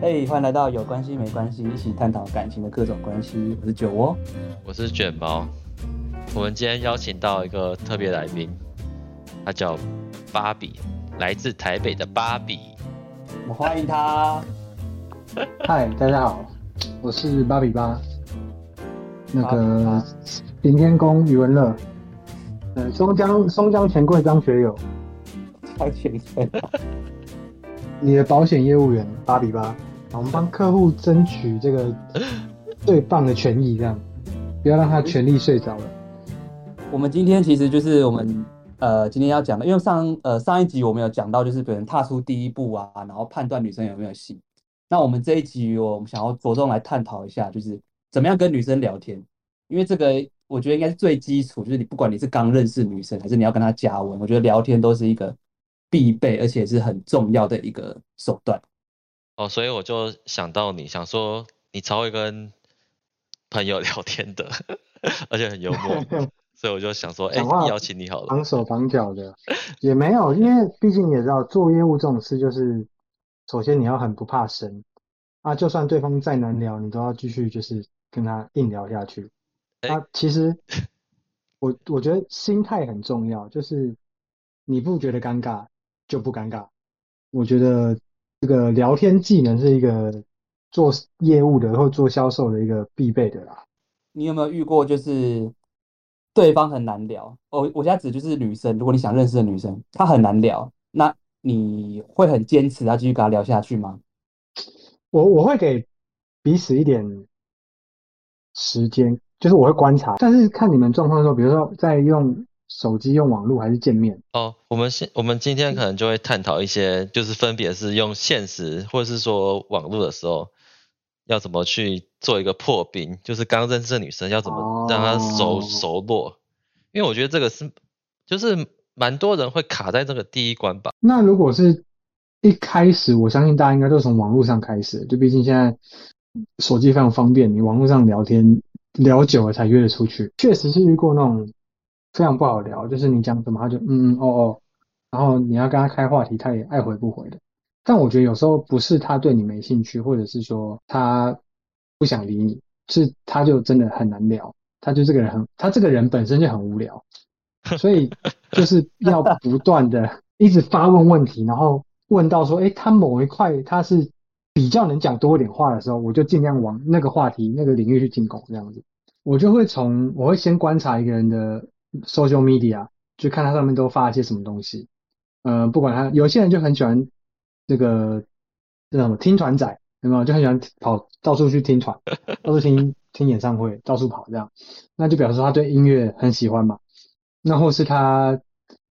嘿，欢迎来到有关系没关系，一起探讨感情的各种关系。我是酒窝，我是卷毛。我们今天邀请到一个特别来宾，他叫芭比，来自台北的芭比。我们欢迎他。嗨，大家好，我是芭比吧。那个林天宫余文乐，呃，松江松江钱柜张学友，太谦虚了。你的保险业务员芭比吧，我们帮客户争取这个 最棒的权益，这样不要让他权力睡着了。我们今天其实就是我们呃今天要讲的，因为上呃上一集我们有讲到，就是别人踏出第一步啊，然后判断女生有没有戏。那我们这一集我们想要着重来探讨一下，就是怎么样跟女生聊天，因为这个我觉得应该是最基础，就是你不管你是刚认识女生，还是你要跟她加温，我觉得聊天都是一个必备而且是很重要的一个手段。哦，所以我就想到你想说你超会跟朋友 聊天的，而且很幽默，所以我就想说，哎、欸，邀请你好了，绑手绑脚的 也没有，因为毕竟你也知道做业务这种事就是。首先你要很不怕生，啊，就算对方再难聊，你都要继续就是跟他硬聊下去。那、啊、其实我我觉得心态很重要，就是你不觉得尴尬就不尴尬。我觉得这个聊天技能是一个做业务的或做销售的一个必备的啦。你有没有遇过就是对方很难聊？哦，我现在指就是女生，如果你想认识的女生，她很难聊，那。你会很坚持要继续跟她聊下去吗？我我会给彼此一点时间，就是我会观察，但是看你们状况的时候，比如说在用手机、用网络还是见面。哦，我们现我们今天可能就会探讨一些，就是分别是用现实或者是说网络的时候，要怎么去做一个破冰，就是刚认识的女生要怎么让她熟、哦、熟络，因为我觉得这个是就是。蛮多人会卡在这个第一关吧。那如果是一开始，我相信大家应该都从网络上开始，就毕竟现在手机非常方便，你网络上聊天聊久了才约得出去。确实是遇过那种非常不好聊，就是你讲什么他就嗯嗯哦哦，然后你要跟他开话题，他也爱回不回的。但我觉得有时候不是他对你没兴趣，或者是说他不想理你，是他就真的很难聊，他就这个人很，他这个人本身就很无聊。所以就是要不断的一直发问问题，然后问到说，哎，他某一块他是比较能讲多一点话的时候，我就尽量往那个话题、那个领域去进攻，这样子。我就会从我会先观察一个人的 social media，就看他上面都发一些什么东西。呃，不管他，有些人就很喜欢这个这什么听团仔，有没有？就很喜欢跑到处去听团，到处听听演唱会，到处跑这样，那就表示他对音乐很喜欢嘛。那或是他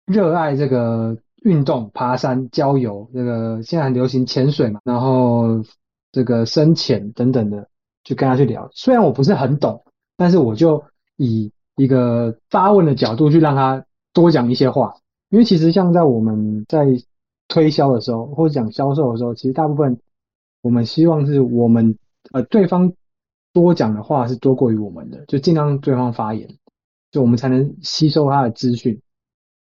热爱这个运动，爬山、郊游，这个现在很流行潜水嘛，然后这个深潜等等的，就跟他去聊。虽然我不是很懂，但是我就以一个发问的角度去让他多讲一些话。因为其实像在我们在推销的时候，或者讲销售的时候，其实大部分我们希望是我们呃对方多讲的话是多过于我们的，就尽量对方发言。就我们才能吸收他的资讯，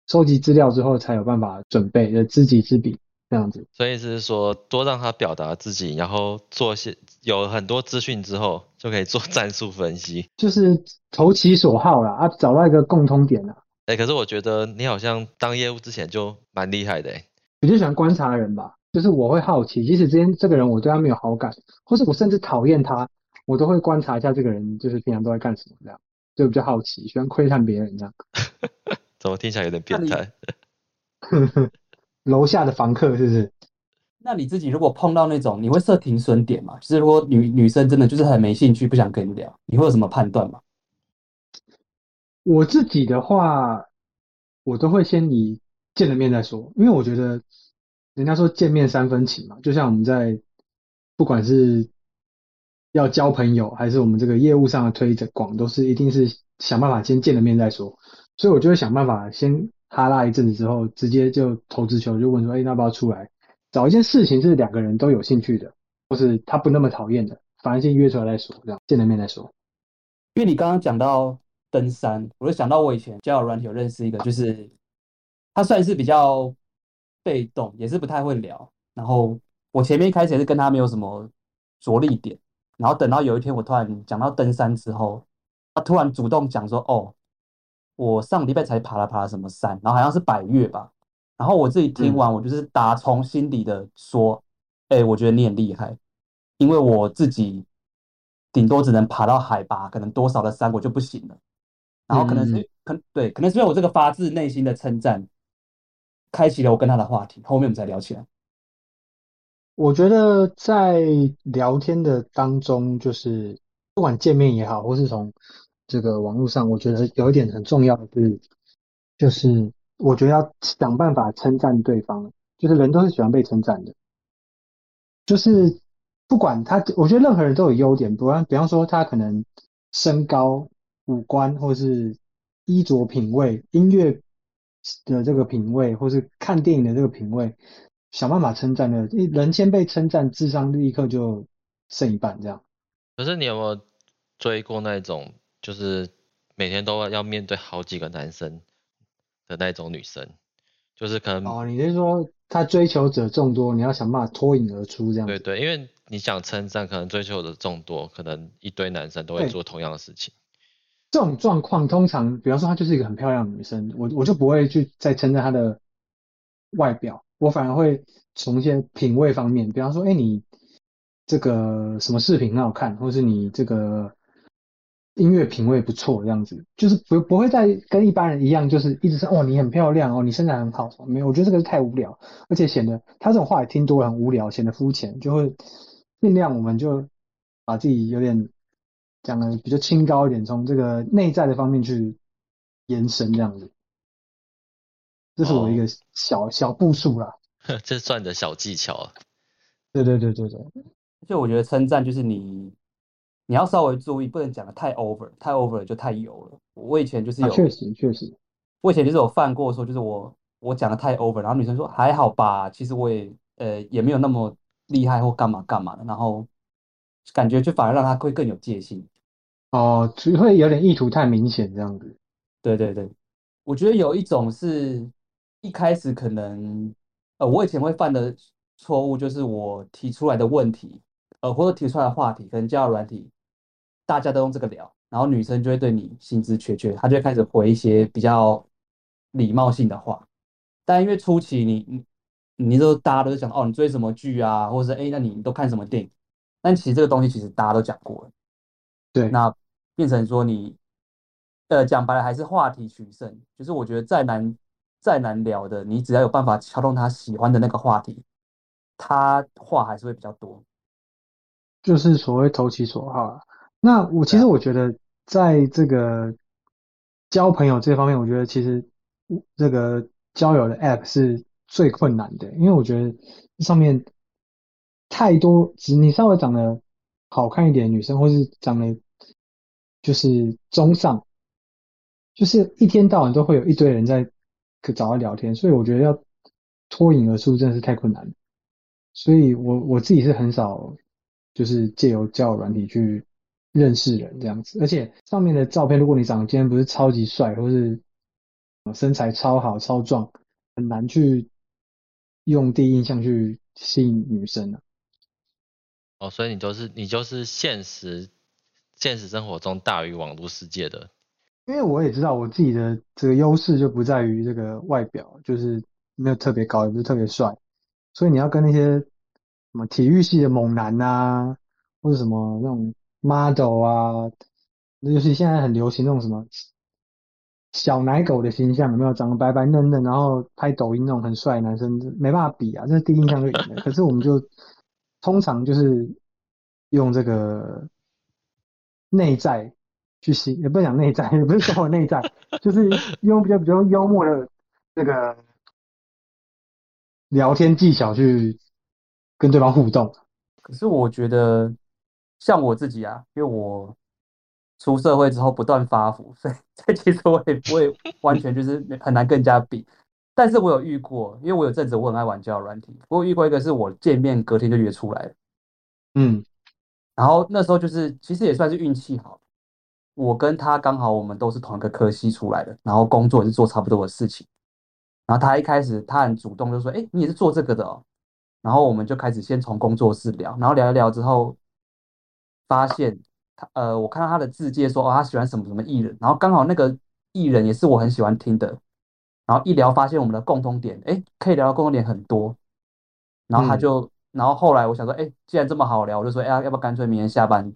收集资料之后才有办法准备，就知己知彼这样子。所以是说，多让他表达自己，然后做些有很多资讯之后，就可以做战术分析，就是投其所好啦，啊，找到一个共通点啦。哎、欸，可是我觉得你好像当业务之前就蛮厉害的哎。我就喜欢观察人吧，就是我会好奇，即使之前这个人我对他没有好感，或是我甚至讨厌他，我都会观察一下这个人，就是平常都在干什么这样。就比较好奇，喜欢窥探别人这样。怎么听起来有点变态？楼下的房客是不是？那你自己如果碰到那种，你会设停损点吗？就是如果女女生真的就是很没兴趣，不想跟你聊，你会有什么判断吗？我自己的话，我都会先以见了面再说，因为我觉得人家说见面三分情嘛，就像我们在不管是。要交朋友，还是我们这个业务上的推广，都是一定是想办法先见了面再说。所以我就会想办法先哈拉一阵子之后，直接就投资球，就问说，哎，要不要出来找一件事情是两个人都有兴趣的，或是他不那么讨厌的，反而先约出来再说，这样见了面再说。因为你刚刚讲到登山，我就想到我以前交友软体有认识一个，就是他算是比较被动，也是不太会聊，然后我前面一开始也是跟他没有什么着力点，然后等到有一天我突然讲到登山之后，他突然主动讲说：“哦，我上礼拜才爬了爬什么山，然后好像是百岳吧。”然后我自己听完，我就是打从心底的说：“哎、我觉得你很厉害，因为我自己顶多只能爬到海拔可能多少的山，我就不行了。然后可能是、嗯、可对，可能是因为我这个发自内心的称赞，开启了我跟他的话题，后面我们再聊起来。”我觉得在聊天的当中，就是不管见面也好，或是从这个网络上，我觉得有一点很重要的是，就是我觉得要想办法称赞对方。就是人都是喜欢被称赞的，就是不管他，我觉得任何人都有优点，不然比方说他可能身高、五官，或是衣着品味、音乐的这个品味，或是看电影的这个品味。想办法称赞的，人先被称赞，智商立刻就剩一半这样。可是你有没有追过那种，就是每天都要面对好几个男生的那种女生？就是可能哦，你是说她追求者众多，你要想办法脱颖而出这样？对对，因为你想称赞，可能追求者众多，可能一堆男生都会做同样的事情。这种状况通常，比方说她就是一个很漂亮的女生，我我就不会去再称赞她的外表。我反而会从一些品味方面，比方说，哎，你这个什么视频很好看，或是你这个音乐品味不错，这样子，就是不不会再跟一般人一样，就是一直说哦，你很漂亮哦，你身材很好，没有，我觉得这个是太无聊，而且显得他这种话也听多了很无聊，显得肤浅，就会尽量我们就把自己有点讲的比较清高一点，从这个内在的方面去延伸这样子。这是我一个小、哦、小步数啦，这算你的小技巧啊。对对对对对，而且我觉得称赞就是你，你要稍微注意，不能讲的太 over，太 over 就太油了。我以前就是有，啊、确实确实，我以前就是有犯过说，就是我我讲的太 over，然后女生说还好吧，其实我也呃也没有那么厉害或干嘛干嘛的，然后感觉就反而让她会更有戒心。哦，只会有点意图太明显这样子。对对对，我觉得有一种是。一开始可能，呃，我以前会犯的错误就是我提出来的问题，呃，或者提出来的话题，可能交友软体，大家都用这个聊，然后女生就会对你兴致缺缺，她就会开始回一些比较礼貌性的话。但因为初期你你你都大家都讲哦，你追什么剧啊，或者是哎，那你都看什么电影？但其实这个东西其实大家都讲过了，对，那变成说你，呃，讲白了还是话题取胜，就是我觉得再难。再难聊的，你只要有办法敲动他喜欢的那个话题，他话还是会比较多，就是所谓投其所好。那我其实我觉得，在这个交朋友这方面，我觉得其实这个交友的 App 是最困难的，因为我觉得上面太多，只你稍微长得好看一点的女生，或是长得就是中上，就是一天到晚都会有一堆人在。可找他聊天，所以我觉得要脱颖而出真的是太困难。所以我我自己是很少就是借由交友软体去认识人这样子，而且上面的照片，如果你长得今天不是超级帅，或是身材超好超壮，很难去用第一印象去吸引女生啊。哦，所以你就是你就是现实现实生活中大于网络世界的。因为我也知道我自己的这个优势就不在于这个外表，就是没有特别高，也不是特别帅，所以你要跟那些什么体育系的猛男啊，或者什么那种 model 啊，尤其现在很流行那种什么小奶狗的形象，有没有长得白白嫩嫩，然后拍抖音那种很帅男生，没办法比啊，这是第一印象就赢了。可是我们就通常就是用这个内在。去吸，也不讲内在，也不是说我内在，就是用比较比较幽默的这个聊天技巧去跟对方互动。可是我觉得，像我自己啊，因为我出社会之后不断发福，所以这其实我也不会完全就是很难跟人家比。但是我有遇过，因为我有阵子我很爱玩交友软体，我有遇过一个是我见面隔天就约出来了，嗯，然后那时候就是其实也算是运气好。我跟他刚好，我们都是同一个科系出来的，然后工作也是做差不多的事情。然后他一开始他很主动，就说：“哎，你也是做这个的哦。”然后我们就开始先从工作室聊，然后聊一聊之后，发现他呃，我看到他的字介说哦，他喜欢什么什么艺人，然后刚好那个艺人也是我很喜欢听的，然后一聊发现我们的共同点，哎，可以聊的共同点很多，然后他就，嗯、然后后来我想说，哎，既然这么好聊，我就说，哎，要不要干脆明天下班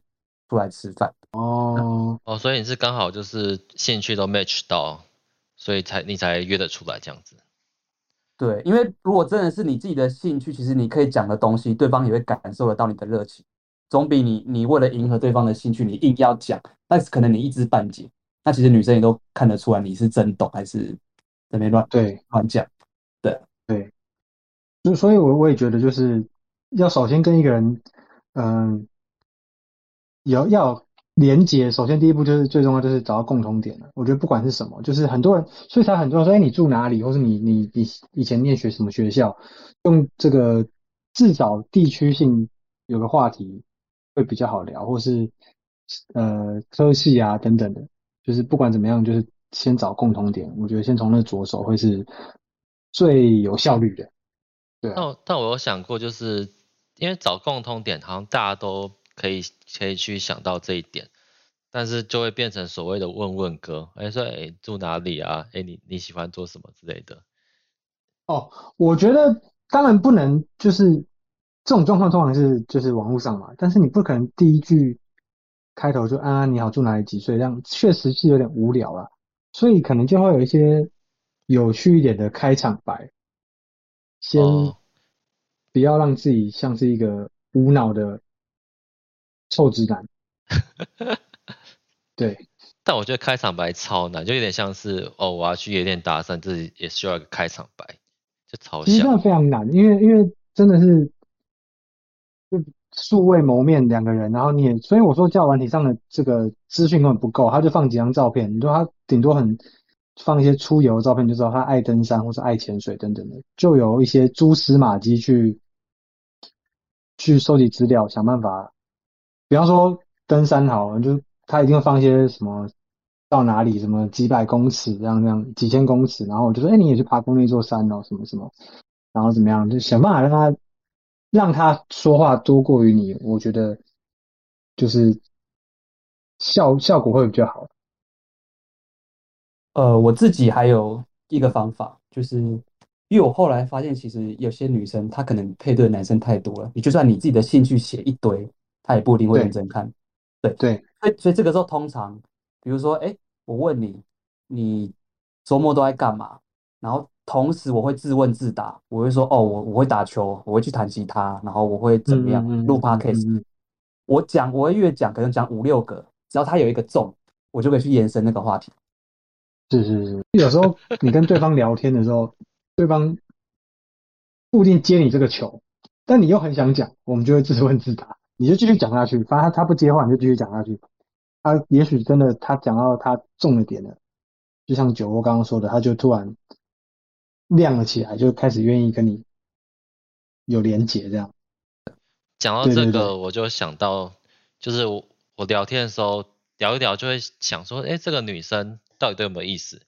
出来吃饭？哦哦，所以你是刚好就是兴趣都 match 到，所以才你才约得出来这样子。对，因为如果真的是你自己的兴趣，其实你可以讲的东西，对方也会感受得到你的热情，总比你你为了迎合对方的兴趣，你硬要讲，但是可能你一知半解，那其实女生也都看得出来你是真懂还是在那边乱对乱讲。对对，就所以，我我也觉得就是要首先跟一个人，嗯，有要。连接，首先第一步就是最重要，就是找到共同点了。我觉得不管是什么，就是很多人，所以才很多人说，哎，你住哪里，或是你你你以前念学什么学校，用这个至少地区性有个话题会比较好聊，或是呃科系啊等等的，就是不管怎么样，就是先找共同点。我觉得先从那着手会是最有效率的。对啊。但但我有想过，就是因为找共同点，好像大家都。可以可以去想到这一点，但是就会变成所谓的问问歌，哎说哎住哪里啊？哎你你喜欢做什么之类的。哦，我觉得当然不能就是这种状况通常是就是网络上嘛，但是你不可能第一句开头就安安你好住哪里几岁这样，确实是有点无聊啊，所以可能就会有一些有趣一点的开场白，先不要让自己像是一个无脑的。臭直男，对，但我觉得开场白超难，就有点像是哦，我要去夜店搭讪，这也需要一个开场白，就超像。其实真的非常难，因为因为真的是就素未谋面两个人，然后你也，所以我说交友软体上的这个资讯根本不够，他就放几张照片，你说他顶多很放一些出游的照片，就知道他爱登山或是爱潜水等等的，就有一些蛛丝马迹去去收集资料，想办法。比方说登山好，就他一定会放一些什么到哪里，什么几百公尺这样这样几千公尺，然后我就说，哎，你也去爬过那座山哦，什么什么，然后怎么样，就想办法让他让他说话多过于你，我觉得就是效效果会比较好。呃，我自己还有一个方法，就是因为我后来发现，其实有些女生她可能配对的男生太多了，你就算你自己的兴趣写一堆。她也不一定会认真看，对对，所以所以这个时候通常，比如说，哎，我问你，你周末都在干嘛？然后同时我会自问自答，我会说，哦，我我会打球，我会去弹吉他，然后我会怎么样录 podcast。我讲，我会越讲，可能讲五六个，只要他有一个中，我就可以去延伸那个话题。是是是，有时候你跟对方聊天的时候，对方不一定接你这个球，但你又很想讲，我们就会自问自答。你就继续讲下去，反正他他不接话，你就继续讲下去。他也许真的他讲到他中了点了，就像酒窝刚刚说的，他就突然亮了起来，就开始愿意跟你有连结这样。讲到这个，我就想到，就是我我聊天的时候聊一聊，就会想说，哎，这个女生到底对我没有意思？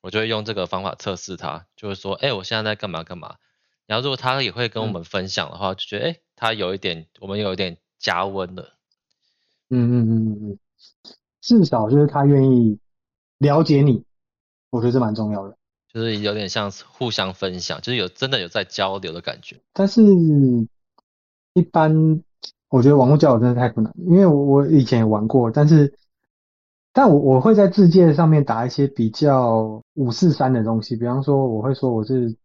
我就会用这个方法测试她，就是说，哎，我现在在干嘛干嘛。然后如果她也会跟我们分享的话，嗯、就觉得，哎，她有一点，我们有一点。加温了，嗯嗯嗯嗯嗯，至少就是她愿意了解你，我觉得这蛮重要的，就是有点像互相分享，就是有真的有在交流的感觉。但是，一般我觉得网络交友真的太困难，因为我我以前也玩过，但是，但我我会在自介上面打一些比较五四三的东西，比方说我会说我是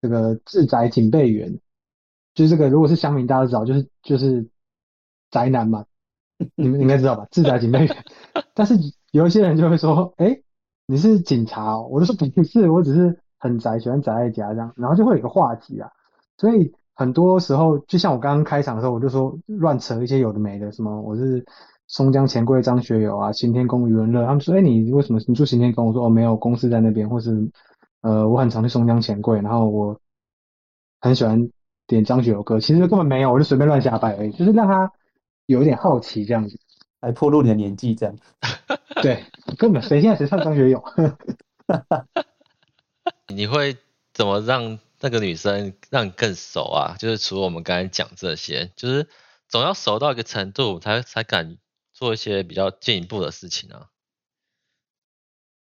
这个自宅警备员，就是这个如果是乡民大家都知道，就是就是。宅男嘛，你们应该知道吧？自宅警备员，但是有一些人就会说：“哎、你是警察。”我就说：“不是，我只是很宅，喜欢宅在家这样。”然后就会有一个话题啊。所以很多时候，就像我刚刚开场的时候，我就说乱扯一些有的没的，什么我是松江钱柜张学友啊，行天宫余文乐。他们说：“哎、你为什么你住行天宫？”我说：“哦，没有，公司在那边，或是呃，我很常去松江钱柜，然后我很喜欢点张学友歌。”其实根本没有，我就随便乱瞎掰而已，就是让他。有点好奇这样子，还暴露你的年纪这样。对，根本谁现在谁唱张学友？你会怎么让那个女生让你更熟啊？就是除了我们刚才讲这些，就是总要熟到一个程度才才敢做一些比较进一步的事情啊。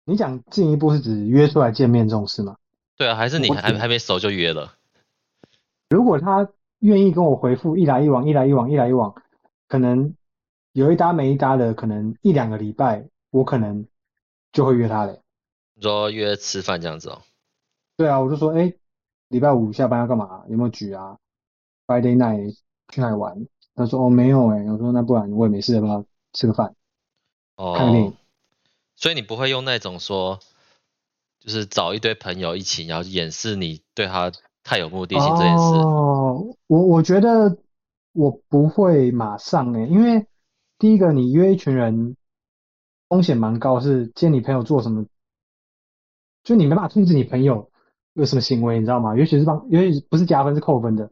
你讲进一步是指约出来见面这种事吗？对啊，还是你还还没熟就约了？如果他愿意跟我回复一来一往，一来一往，一来一往，可能有一搭没一搭的，可能一两个礼拜，我可能就会约他嘞。你说约吃饭这样子哦？对啊，我就说，哎，礼拜五下班要干嘛？有没有局啊？Friday night 去哪里玩？他说，哦，没有哎。我说，那不然我也没事，要不要吃个饭？哦。看个电影。所以你不会用那种说，就是找一堆朋友一起，然后掩饰你对他太有目的性这件事。哦，我我觉得我不会马上诶，因为第一个你约一群人风险蛮高，是见你朋友做什么，就你没办法控制你朋友有什么行为，你知道吗？尤其是帮，尤其不是加分是扣分的，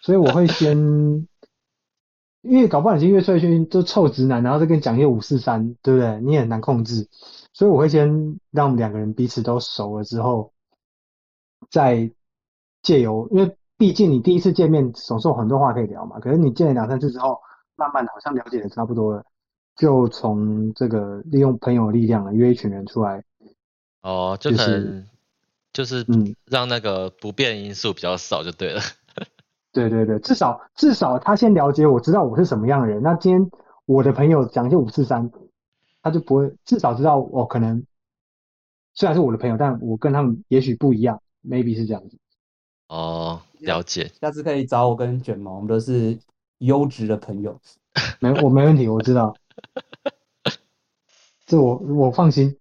所以我会先。因为搞不好已经约出来一群都臭直男，然后再跟你讲一些五四三，对不对？你也很难控制，所以我会先让两个人彼此都熟了之后，再借由，因为毕竟你第一次见面总是有很多话可以聊嘛。可是你见了两三次之后，慢慢的好像了解的差不多了，就从这个利用朋友的力量约一群人出来。哦，就可能就是嗯，让那个不变因素比较少就对了。对对对，至少至少他先了解我，知道我是什么样的人。那今天我的朋友讲一些五四三，他就不会至少知道我可能虽然是我的朋友，但我跟他们也许不一样，maybe 是这样子。哦，了解。下次可以找我跟卷毛，我们都是优质的朋友。没，我没问题，我知道。这我我放心，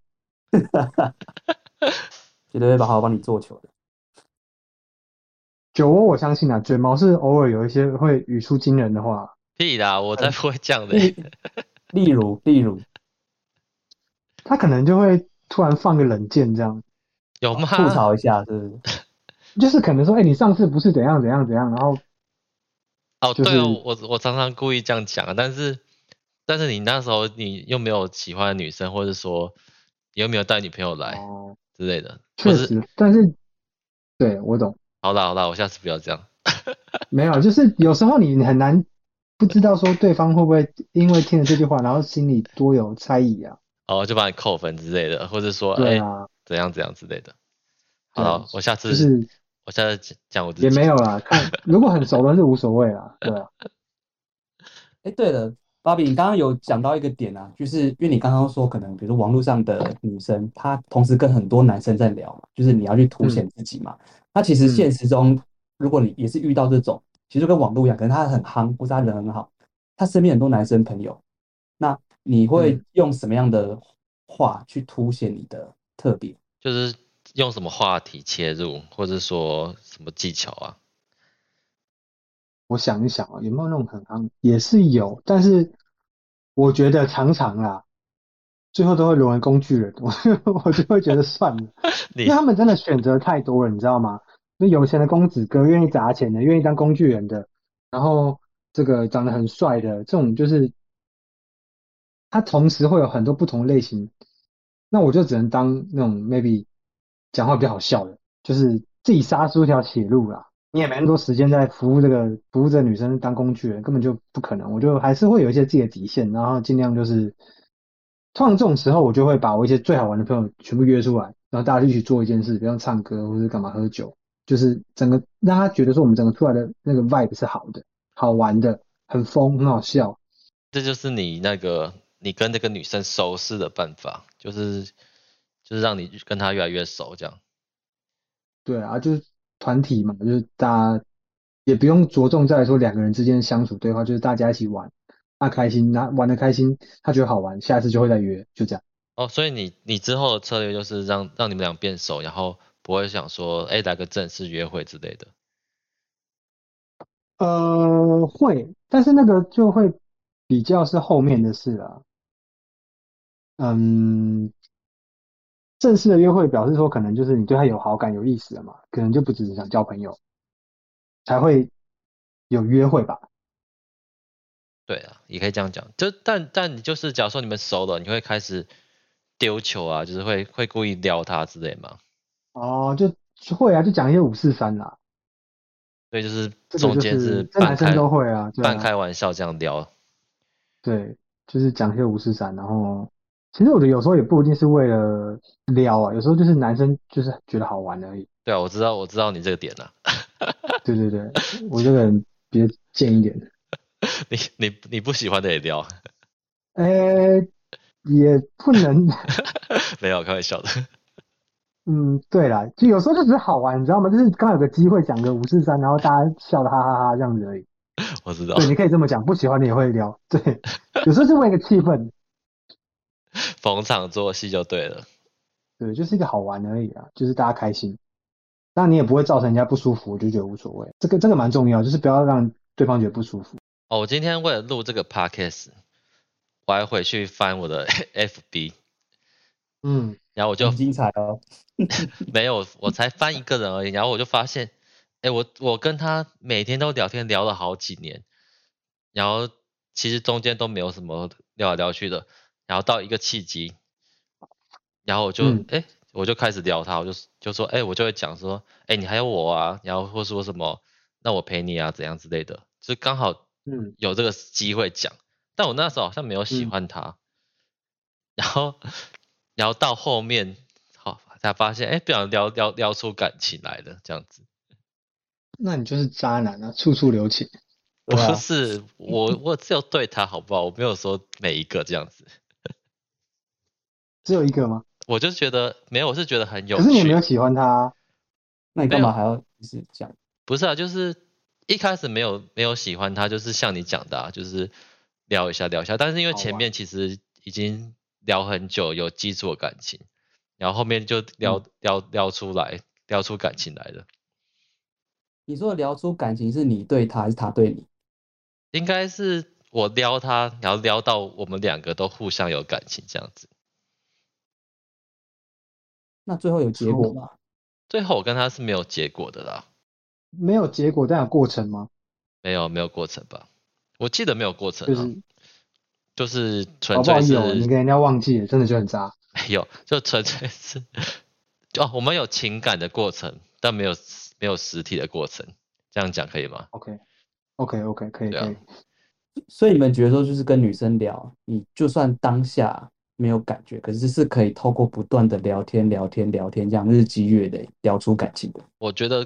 绝对会好好帮你做球的。酒窝我相信啊，卷毛是偶尔有一些会语出惊人的话。屁啦，我才不会这样的。例如，例如，他可能就会突然放个冷箭这样。有吗？吐槽一下，是不是？就是可能说，哎、欸，你上次不是怎样怎样怎样，然后。哦，对哦，我我常常故意这样讲，但是但是你那时候你又没有喜欢的女生，或者说你又没有带女朋友来哦之类的。确实，但是对我懂。好啦好啦，我下次不要这样。没有，就是有时候你很难不知道说对方会不会因为听了这句话，然后心里多有猜疑啊。哦，就把你扣分之类的，或者说哎、啊欸、怎样怎样之类的。好，我下次就是我现在讲我自己。也没有啦，看如果很熟的是无所谓啦，对啊。哎，对了。芭比，你刚刚有讲到一个点啊，就是因为你刚刚说可能，比如说网络上的女生，她同时跟很多男生在聊嘛，就是你要去凸显自己嘛。那、嗯、其实现实中，如果你也是遇到这种，其实跟网络一样，可能他很夯，或者他人很好，他身边很多男生朋友，那你会用什么样的话去凸显你的特别？就是用什么话题切入，或者说什么技巧啊？我想一想啊，有没有那种很夯？也是有，但是我觉得常常啦，最后都会沦为工具人，我 我就会觉得算了，因为他们真的选择太多了，你知道吗？那有钱的公子哥，愿意砸钱的，愿意当工具人的，然后这个长得很帅的，这种就是他同时会有很多不同类型，那我就只能当那种 maybe 讲话比较好笑的，就是自己杀出一条血路啦。你也没那么多时间在服务这个服务这个女生当工具人，根本就不可能。我就还是会有一些自己的底线，然后尽量就是，通常这种时候，我就会把我一些最好玩的朋友全部约出来，然后大家一起做一件事，比如唱歌或者干嘛喝酒，就是整个让他觉得说我们整个出来的那个 vibe 是好的、好玩的、很疯、很好笑。这就是你那个你跟那个女生熟识的办法，就是就是让你跟他越来越熟，这样。对啊，就是。团体嘛，就是大家也不用着重在说两个人之间相处对话，就是大家一起玩，他开心，那玩的开心，他觉得好玩，下次就会再约，就这样。哦，所以你你之后的策略就是让让你们俩变熟，然后不会想说，哎，来个正式约会之类的。呃，会，但是那个就会比较是后面的事了。嗯。正式的约会表示说，可能就是你对他有好感、有意思了嘛，可能就不只是想交朋友，才会有约会吧。对啊，也可以这样讲。就但但你就是，假如说你们熟了，你会开始丢球啊，就是会会故意撩他之类吗？哦，就会啊，就讲一些五四三啦。对，就是中间是半开，男生都会啊，半开玩笑这样聊。对，就是讲一些五四三，然后其实我觉得有时候也不一定是为了撩啊，有时候就是男生就是觉得好玩而已。对啊，我知道，我知道你这个点了。对对对，我这个人比较贱一点。你你你不喜欢的也撩？呃，也不能。没有，开玩笑的。嗯，对啦，就有时候就只是好玩，你知道吗？就是刚有个机会讲个五四三，然后大家笑的哈哈哈哈这样子而已。我知道。对，你可以这么讲，不喜欢你也会撩。对，有时候是为了个气氛，逢场作戏就对了。对，就是一个好玩而已啊，就是大家开心。那你也不会造成人家不舒服，我就觉得无所谓。这个这个蛮重要，就是不要让对方觉得不舒服。哦，我今天为了录这个 podcast，我还回去翻我的 FB，嗯，然后我就很精彩哦，没有，我才翻一个人而已，然后我就发现，哎，我我跟他每天都聊天聊了好几年，然后其实中间都没有什么聊来聊去的，然后到一个契机，然后我就哎。嗯我就开始聊他，我就就说，哎、欸，我就会讲说，哎、欸，你还有我啊，然后或说什么，那我陪你啊，怎样之类的，就刚好，嗯，有这个机会讲，但我那时候好像没有喜欢他，嗯、然后，然后到后面，好才发现，哎、欸，不想聊聊聊出感情来了，这样子。那你就是渣男啊，处处留情。不是，我我只有对他好不好？我没有说每一个这样子。只有一个吗？我就觉得没有，我是觉得很有趣。可是你没有喜欢他、啊，那你干嘛还要就是讲？不是啊，就是一开始没有没有喜欢他，就是像你讲的、啊，就是聊一下聊一下。但是因为前面其实已经聊很久，有基础的感情，然后后面就聊、嗯、聊聊出来，聊出感情来了。你说的聊出感情是你对他还是他对你？应该是我撩他，然后撩到我们两个都互相有感情这样子。那最后有结果吗？最后我跟他是没有结果的啦。没有结果，但有过程吗？没有，没有过程吧？我记得没有过程、啊，就是就是纯粹是。你跟人家忘记了，真的就很渣。没 有，就纯粹是哦，我们有情感的过程，但没有没有实体的过程，这样讲可以吗？OK，OK，OK，okay. okay, okay, 可以，啊、可以。所以你们觉得说，就是跟女生聊，你就算当下。没有感觉，可是是可以透过不断的聊天、聊天、聊天，这样日积月累聊出感情的。我觉得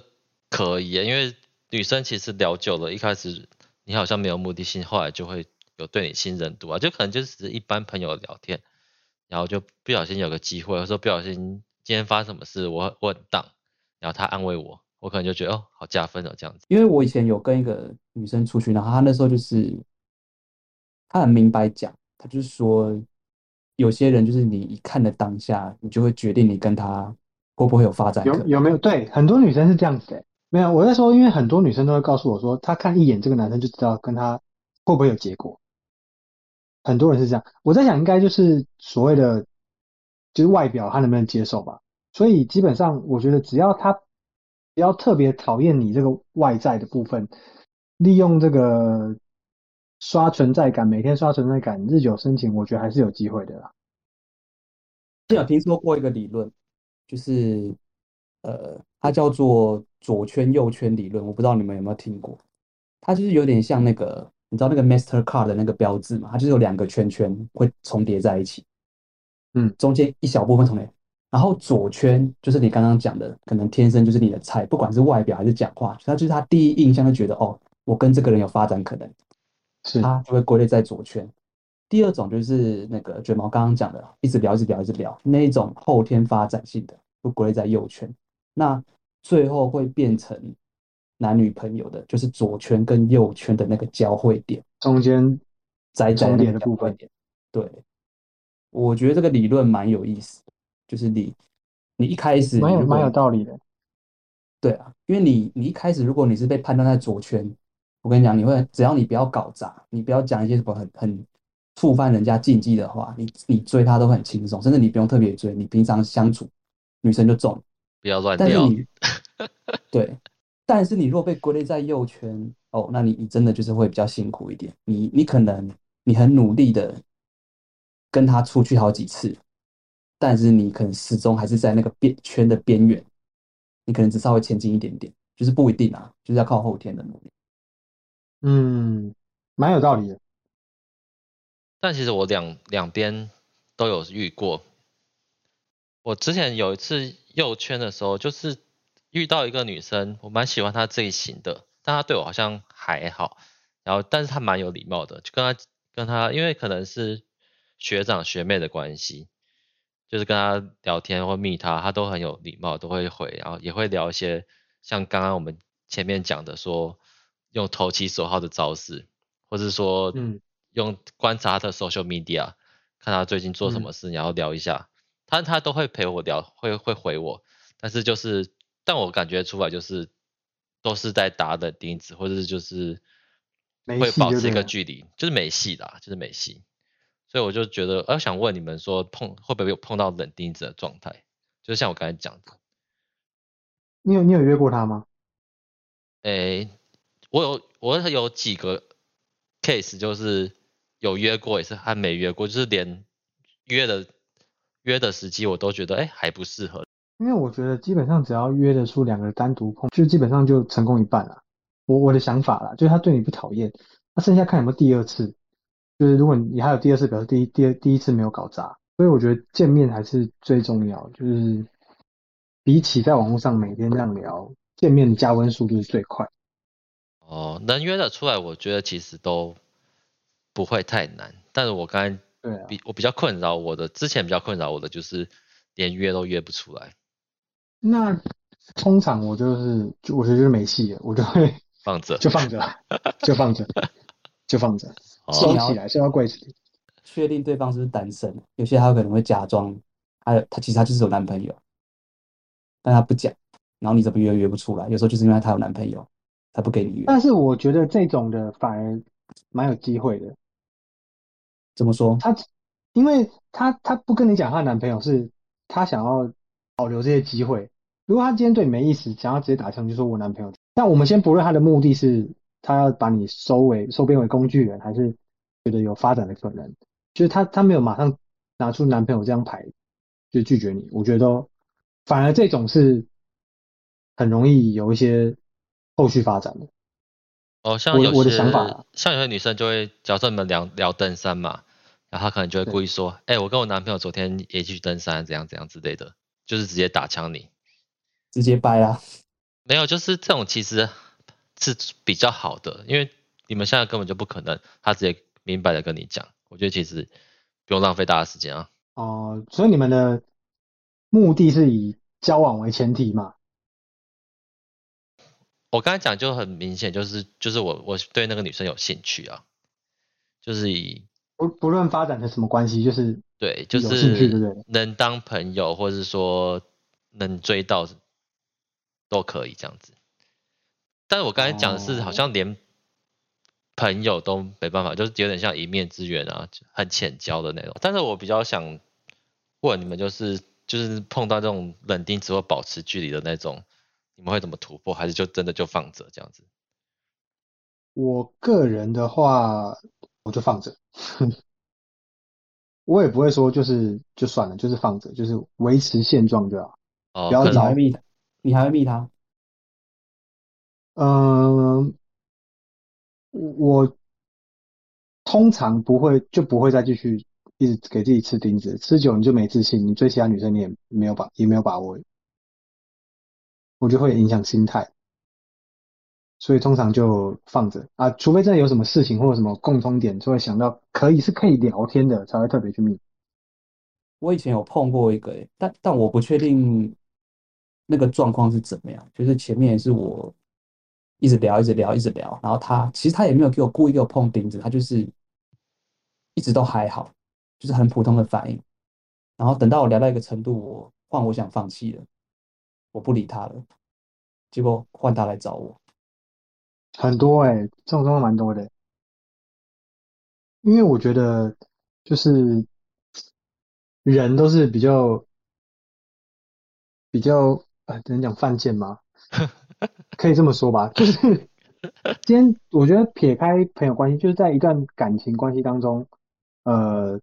可以，因为女生其实聊久了，一开始你好像没有目的性，后来就会有对你信任度啊，就可能就是一般朋友聊天，然后就不小心有个机会，或者说不小心今天发生什么事，我我很荡，然后他安慰我，我可能就觉得哦，好加分哦，这样子。因为我以前有跟一个女生出去，然后她那时候就是她很明白讲，她就是说。有些人就是你一看的当下，你就会决定你跟他会不会有发展。有有没有？对，很多女生是这样子的。没有，我在说，因为很多女生都会告诉我说，她看一眼这个男生就知道跟他会不会有结果。很多人是这样，我在想，应该就是所谓的就是外表他能不能接受吧。所以基本上，我觉得只要他不要特别讨厌你这个外在的部分，利用这个。刷存在感，每天刷存在感，日久生情，我觉得还是有机会的啦。我有听说过一个理论，就是呃，它叫做左圈右圈理论，我不知道你们有没有听过。它就是有点像那个，你知道那个 Mastercard 的那个标志嘛？它就是有两个圈圈会重叠在一起，嗯，中间一小部分重叠，然后左圈就是你刚刚讲的，可能天生就是你的菜，不管是外表还是讲话，它就是他第一印象就觉得哦，我跟这个人有发展可能。它就会归类在左圈。第二种就是那个卷毛刚刚讲的，一直聊，一直聊，一直聊那一种后天发展性的，会归类在右圈。那最后会变成男女朋友的，就是左圈跟右圈的那个交汇点，中间窄窄点的部分点。对，我觉得这个理论蛮有意思，就是你你一开始蛮有蛮有道理的。对啊，因为你你一开始如果你是被判断在左圈。我跟你讲，你会只要你不要搞砸，你不要讲一些什么很很触犯人家禁忌的话，你你追她都很轻松，甚至你不用特别追，你平常相处女生就中。不要乱掉。但是你 对，但是你若被归类在右圈哦，那你你真的就是会比较辛苦一点。你你可能你很努力的跟她出去好几次，但是你可能始终还是在那个边圈的边缘，你可能只稍微前进一点点，就是不一定啊，就是要靠后天的努力。嗯，蛮有道理的。但其实我两两边都有遇过。我之前有一次右圈的时候，就是遇到一个女生，我蛮喜欢她这一型的，但她对我好像还好。然后，但是她蛮有礼貌的，就跟她跟她，因为可能是学长学妹的关系，就是跟她聊天或密她，她都很有礼貌，都会回，然后也会聊一些像刚刚我们前面讲的说用投其所好的招式，或是说嗯。用观察他的 social media，看他最近做什么事，然后聊一下。他他都会陪我聊，会会回我，但是就是，但我感觉出来就是都是在打冷钉子，或者是就是会保持一个距离，就是没戏啦，就是没戏。所以我就觉得，呃，想问你们说碰会不会有碰到冷钉子的状态？就是像我刚才讲的，你有你有约过他吗？诶，我有我有几个 case 就是。有约过也是，还没约过，就是连约的约的时机我都觉得，哎、还不适合。因为我觉得基本上只要约得出两个人单独碰，就基本上就成功一半了。我我的想法啦，就是他对你不讨厌，那剩下看有没有第二次。就是如果你还有第二次，表示第一第二第一次没有搞砸，所以我觉得见面还是最重要。就是比起在网络上每天这样聊，见面加温速度是最快。哦，能约得出来，我觉得其实都。不会太难，但是我刚才比、啊、我比较困扰我的，之前比较困扰我的就是连约都约不出来。那通常我就是，就我觉得就是没戏了，我就会放着，就放着，就放着，就放着，收起来，收到柜子里。确定对方是不是单身，有些他可能会假装，他他其实他就是有男朋友，但他不讲，然后你怎么约约不出来？有时候就是因为他有男朋友，他不给你约。但是我觉得这种的反而蛮有机会的。怎么说？他，因为他他不跟你讲他男朋友，是他想要保留这些机会。如果他今天对你没意思，想要直接打枪，就说我男朋友。但我们先不论他的目的是他要把你收为收编为工具人，还是觉得有发展的可能，就是他他没有马上拿出男朋友这张牌就拒绝你。我觉得反而这种是很容易有一些后续发展的。哦，像有些我的想法，像有些女生就会，假设你们聊聊登山嘛。然后她可能就会故意说：“哎、欸，我跟我男朋友昨天也去登山，怎样怎样之类的，就是直接打枪你，直接掰啊。”没有，就是这种其实是比较好的，因为你们现在根本就不可能，他直接明白的跟你讲。我觉得其实不用浪费大家时间啊。哦、呃，所以你们的目的是以交往为前提嘛？我刚才讲就很明显，就是就是我我对那个女生有兴趣啊，就是以。不不论发展成什么关系，就是对，就是能当朋友，或是说能追到都可以这样子。但是我刚才讲的是，好像连朋友都没办法，就是有点像一面之缘啊，很浅交的那种。但是我比较想问你们，就是就是碰到这种冷钉子或保持距离的那种，你们会怎么突破？还是就真的就放着这样子？我个人的话。我就放着，我也不会说就是就算了，就是放着，就是维持现状就好。哦，不要找密他，你还会密他？嗯，我通常不会，就不会再继续一直给自己吃钉子，吃久你就没自信，你追其他女生你也没有把也没有把握，我就会影响心态。所以通常就放着啊，除非真的有什么事情或者什么共通点，就会想到可以是可以聊天的，才会特别去密。我以前有碰过一个，但但我不确定那个状况是怎么样。就是前面也是我一直聊，一直聊，一直聊，然后他其实他也没有给我故意给我碰钉子，他就是一直都还好，就是很普通的反应。然后等到我聊到一个程度，我换我想放弃了，我不理他了，结果换他来找我。很多哎、欸，这种状况蛮多的。因为我觉得，就是人都是比较比较呃，只能讲犯贱吗？可以这么说吧。就是 今天我觉得撇开朋友关系，就是在一段感情关系当中，呃，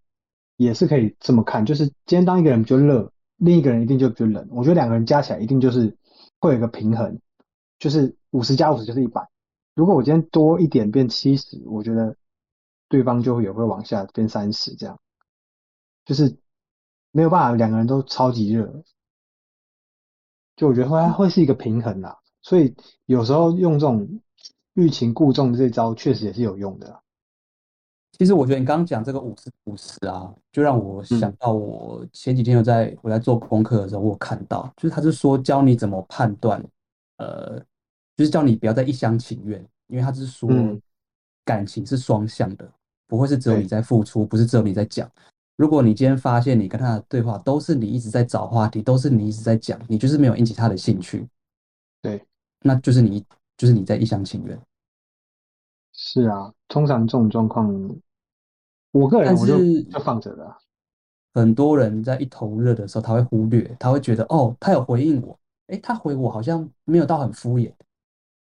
也是可以这么看。就是今天当一个人比较热，另一个人一定就比较冷。我觉得两个人加起来一定就是会有一个平衡，就是五十加五十就是一百。如果我今天多一点变七十，我觉得对方就会也会往下变三十，这样就是没有办法两个人都超级热，就我觉得会会是一个平衡啦。所以有时候用这种欲擒故纵这招，确实也是有用的。其实我觉得你刚刚讲这个五十五十啊，就让我想到我前几天有在我在做功课的时候，我看到就是他是说教你怎么判断，呃。就是叫你不要再一厢情愿，因为他是说感情是双向的，不会是只有你在付出，不是只有你在讲。如果你今天发现你跟他的对话都是你一直在找话题，都是你一直在讲，你就是没有引起他的兴趣，对，那就是你就是你在一厢情愿。是啊，通常这种状况，我个人我就就放着了。很多人在一头热的时候，他会忽略，他会觉得哦，他有回应我，诶，他回我好像没有到很敷衍。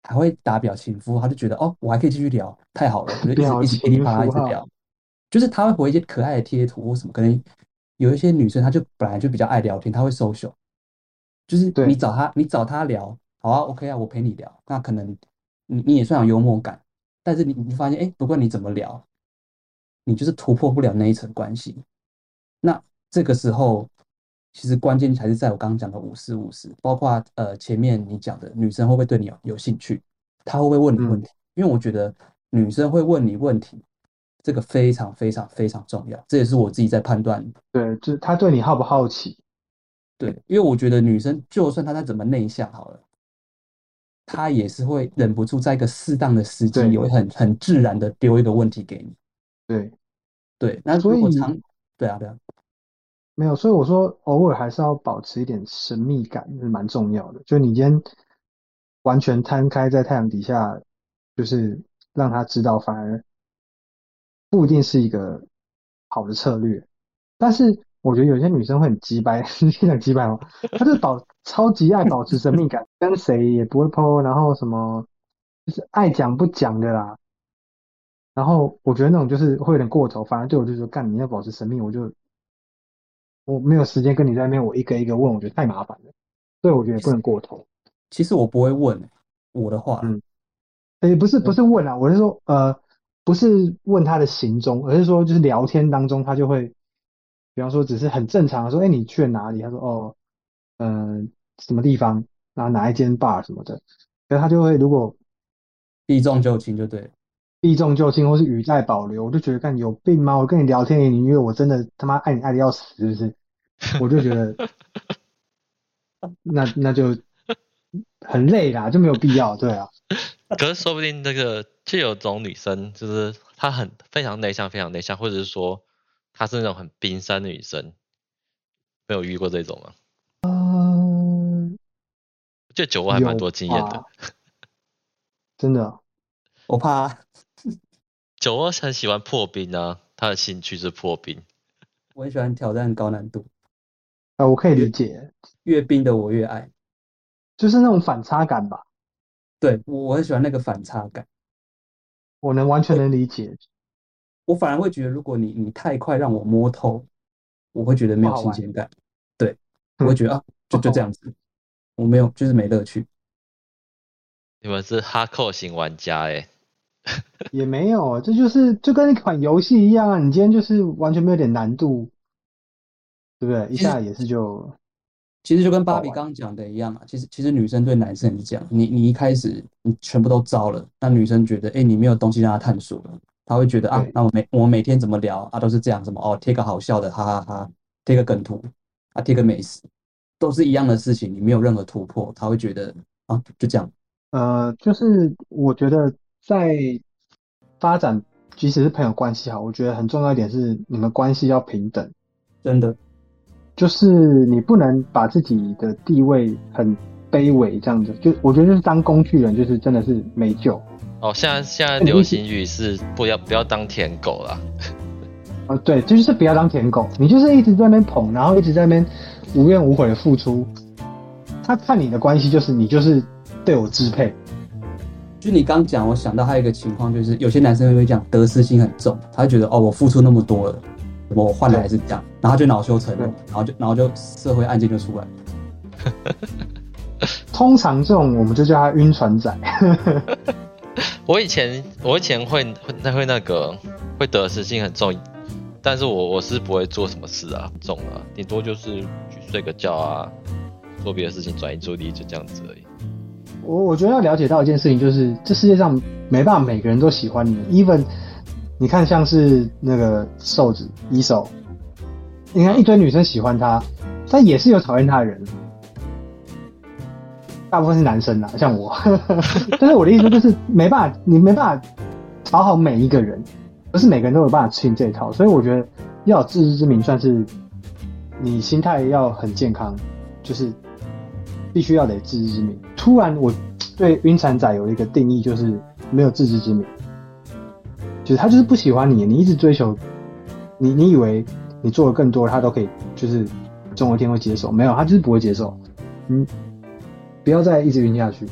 还会打表情符，他就觉得哦，我还可以继续聊，太好了，我就一直一直噼里啪啦一直聊。就是他会回一些可爱的贴图或什么，可能有一些女生，她就本来就比较爱聊天，她会 social。就是你找她，你找她聊，好啊，OK 啊，我陪你聊。那可能你你也算有幽默感，但是你你发现，哎，不管你怎么聊，你就是突破不了那一层关系。那这个时候。其实关键还是在我刚刚讲的五十五十，包括呃前面你讲的女生会不会对你有有兴趣，她会不会问你问题？嗯、因为我觉得女生会问你问题，这个非常非常非常重要，这也是我自己在判断。对，就是她对你好不好奇？对，因为我觉得女生就算她再怎么内向好了，她也是会忍不住在一个适当的时机，会很很自然的丢一个问题给你。对，对，那如果长，对啊，对啊。没有，所以我说偶尔还是要保持一点神秘感，是蛮重要的。就你今天完全摊开在太阳底下，就是让他知道，反而不一定是一个好的策略。但是我觉得有些女生会很鸡掰，你想鸡掰吗？她就保超级爱保持神秘感，跟谁也不会 po，然后什么就是爱讲不讲的啦。然后我觉得那种就是会有点过头，反而对我就是说，干，你要保持神秘，我就。我没有时间跟你在那边，我一个一个问，我觉得太麻烦了，所以我觉得不能过头。其实我不会问我的话，嗯，哎，不是不是问啊，我是说，呃，不是问他的行踪，而是说就是聊天当中他就会，比方说只是很正常的说，哎，你去了哪里？他说，哦，嗯、呃，什么地方，然后哪一间 bar 什么的，然后他就会如果避重就轻就对。避重就轻，或是语带保留，我就觉得，看你有病吗？我跟你聊天，你因为我真的他妈爱你爱的要死，是不是？我就觉得，那那就很累啦，就没有必要，对啊。可是说不定那个就有种女生，就是她很非常内向，非常内向，或者是说她是那种很冰山的女生，没有遇过这种吗？嗯，这酒窝还蛮多经验的，真的，我怕。酒窝很喜欢破冰啊，他的兴趣是破冰。我很喜欢挑战高难度。啊，我可以理解，越冰的我越爱，就是那种反差感吧。对，我很喜欢那个反差感。我能完全能理解。我反而会觉得，如果你你太快让我摸透，我会觉得没有新鲜感。对，我会觉得啊，就就这样子，我没有，就是没乐趣。你们是哈扣型玩家哎。也没有，这就是就跟一款游戏一样啊！你今天就是完全没有点难度，对不对？一下也是就，其实就跟芭比刚刚讲的一样啊。其实其实女生对男生也是这样，你你一开始你全部都招了，那女生觉得哎，你没有东西让她探索了，她会觉得啊，那我每我每天怎么聊啊都是这样，什么哦贴个好笑的哈哈哈，贴个梗图啊贴个美食，都是一样的事情，你没有任何突破，她会觉得啊就这样。呃，就是我觉得。在发展，即使是朋友关系好，我觉得很重要一点是你们关系要平等。真的，就是你不能把自己的地位很卑微这样子。就我觉得就是当工具人，就是真的是没救。哦，现在现在流行语是不要不要当舔狗啦。啊，对，就是不要当舔狗。你就是一直在那边捧，然后一直在那边无怨无悔的付出。他看你的关系就是你就是对我支配。就你刚讲，我想到还有一个情况，就是有些男生会讲得失心很重，他会觉得哦，我付出那么多了，我换来还是这样，然后就恼羞成怒，然后就然后就社会案件就出来。通常这种我们就叫他晕船仔。我以前我以前会会会那个会得失心很重，但是我我是不会做什么事啊，重啊，顶多就是去睡个觉啊，做别的事情转移注意力，就这样子而已。我我觉得要了解到一件事情，就是这世界上没办法每个人都喜欢你，even 你看像是那个瘦子一手，你看一堆女生喜欢他，但也是有讨厌他的人。大部分是男生啦，像我，但是我的意思就是没办法，你没办法讨好每一个人，不是每个人都有办法吃你这一套，所以我觉得要有自知之明，算是你心态要很健康，就是必须要得自知之明。突然我对晕船仔有一个定义，就是没有自知之明，就是他就是不喜欢你，你一直追求，你你以为你做的更多，他都可以，就是总有一天会接受，没有，他就是不会接受，嗯。不要再一直晕下去。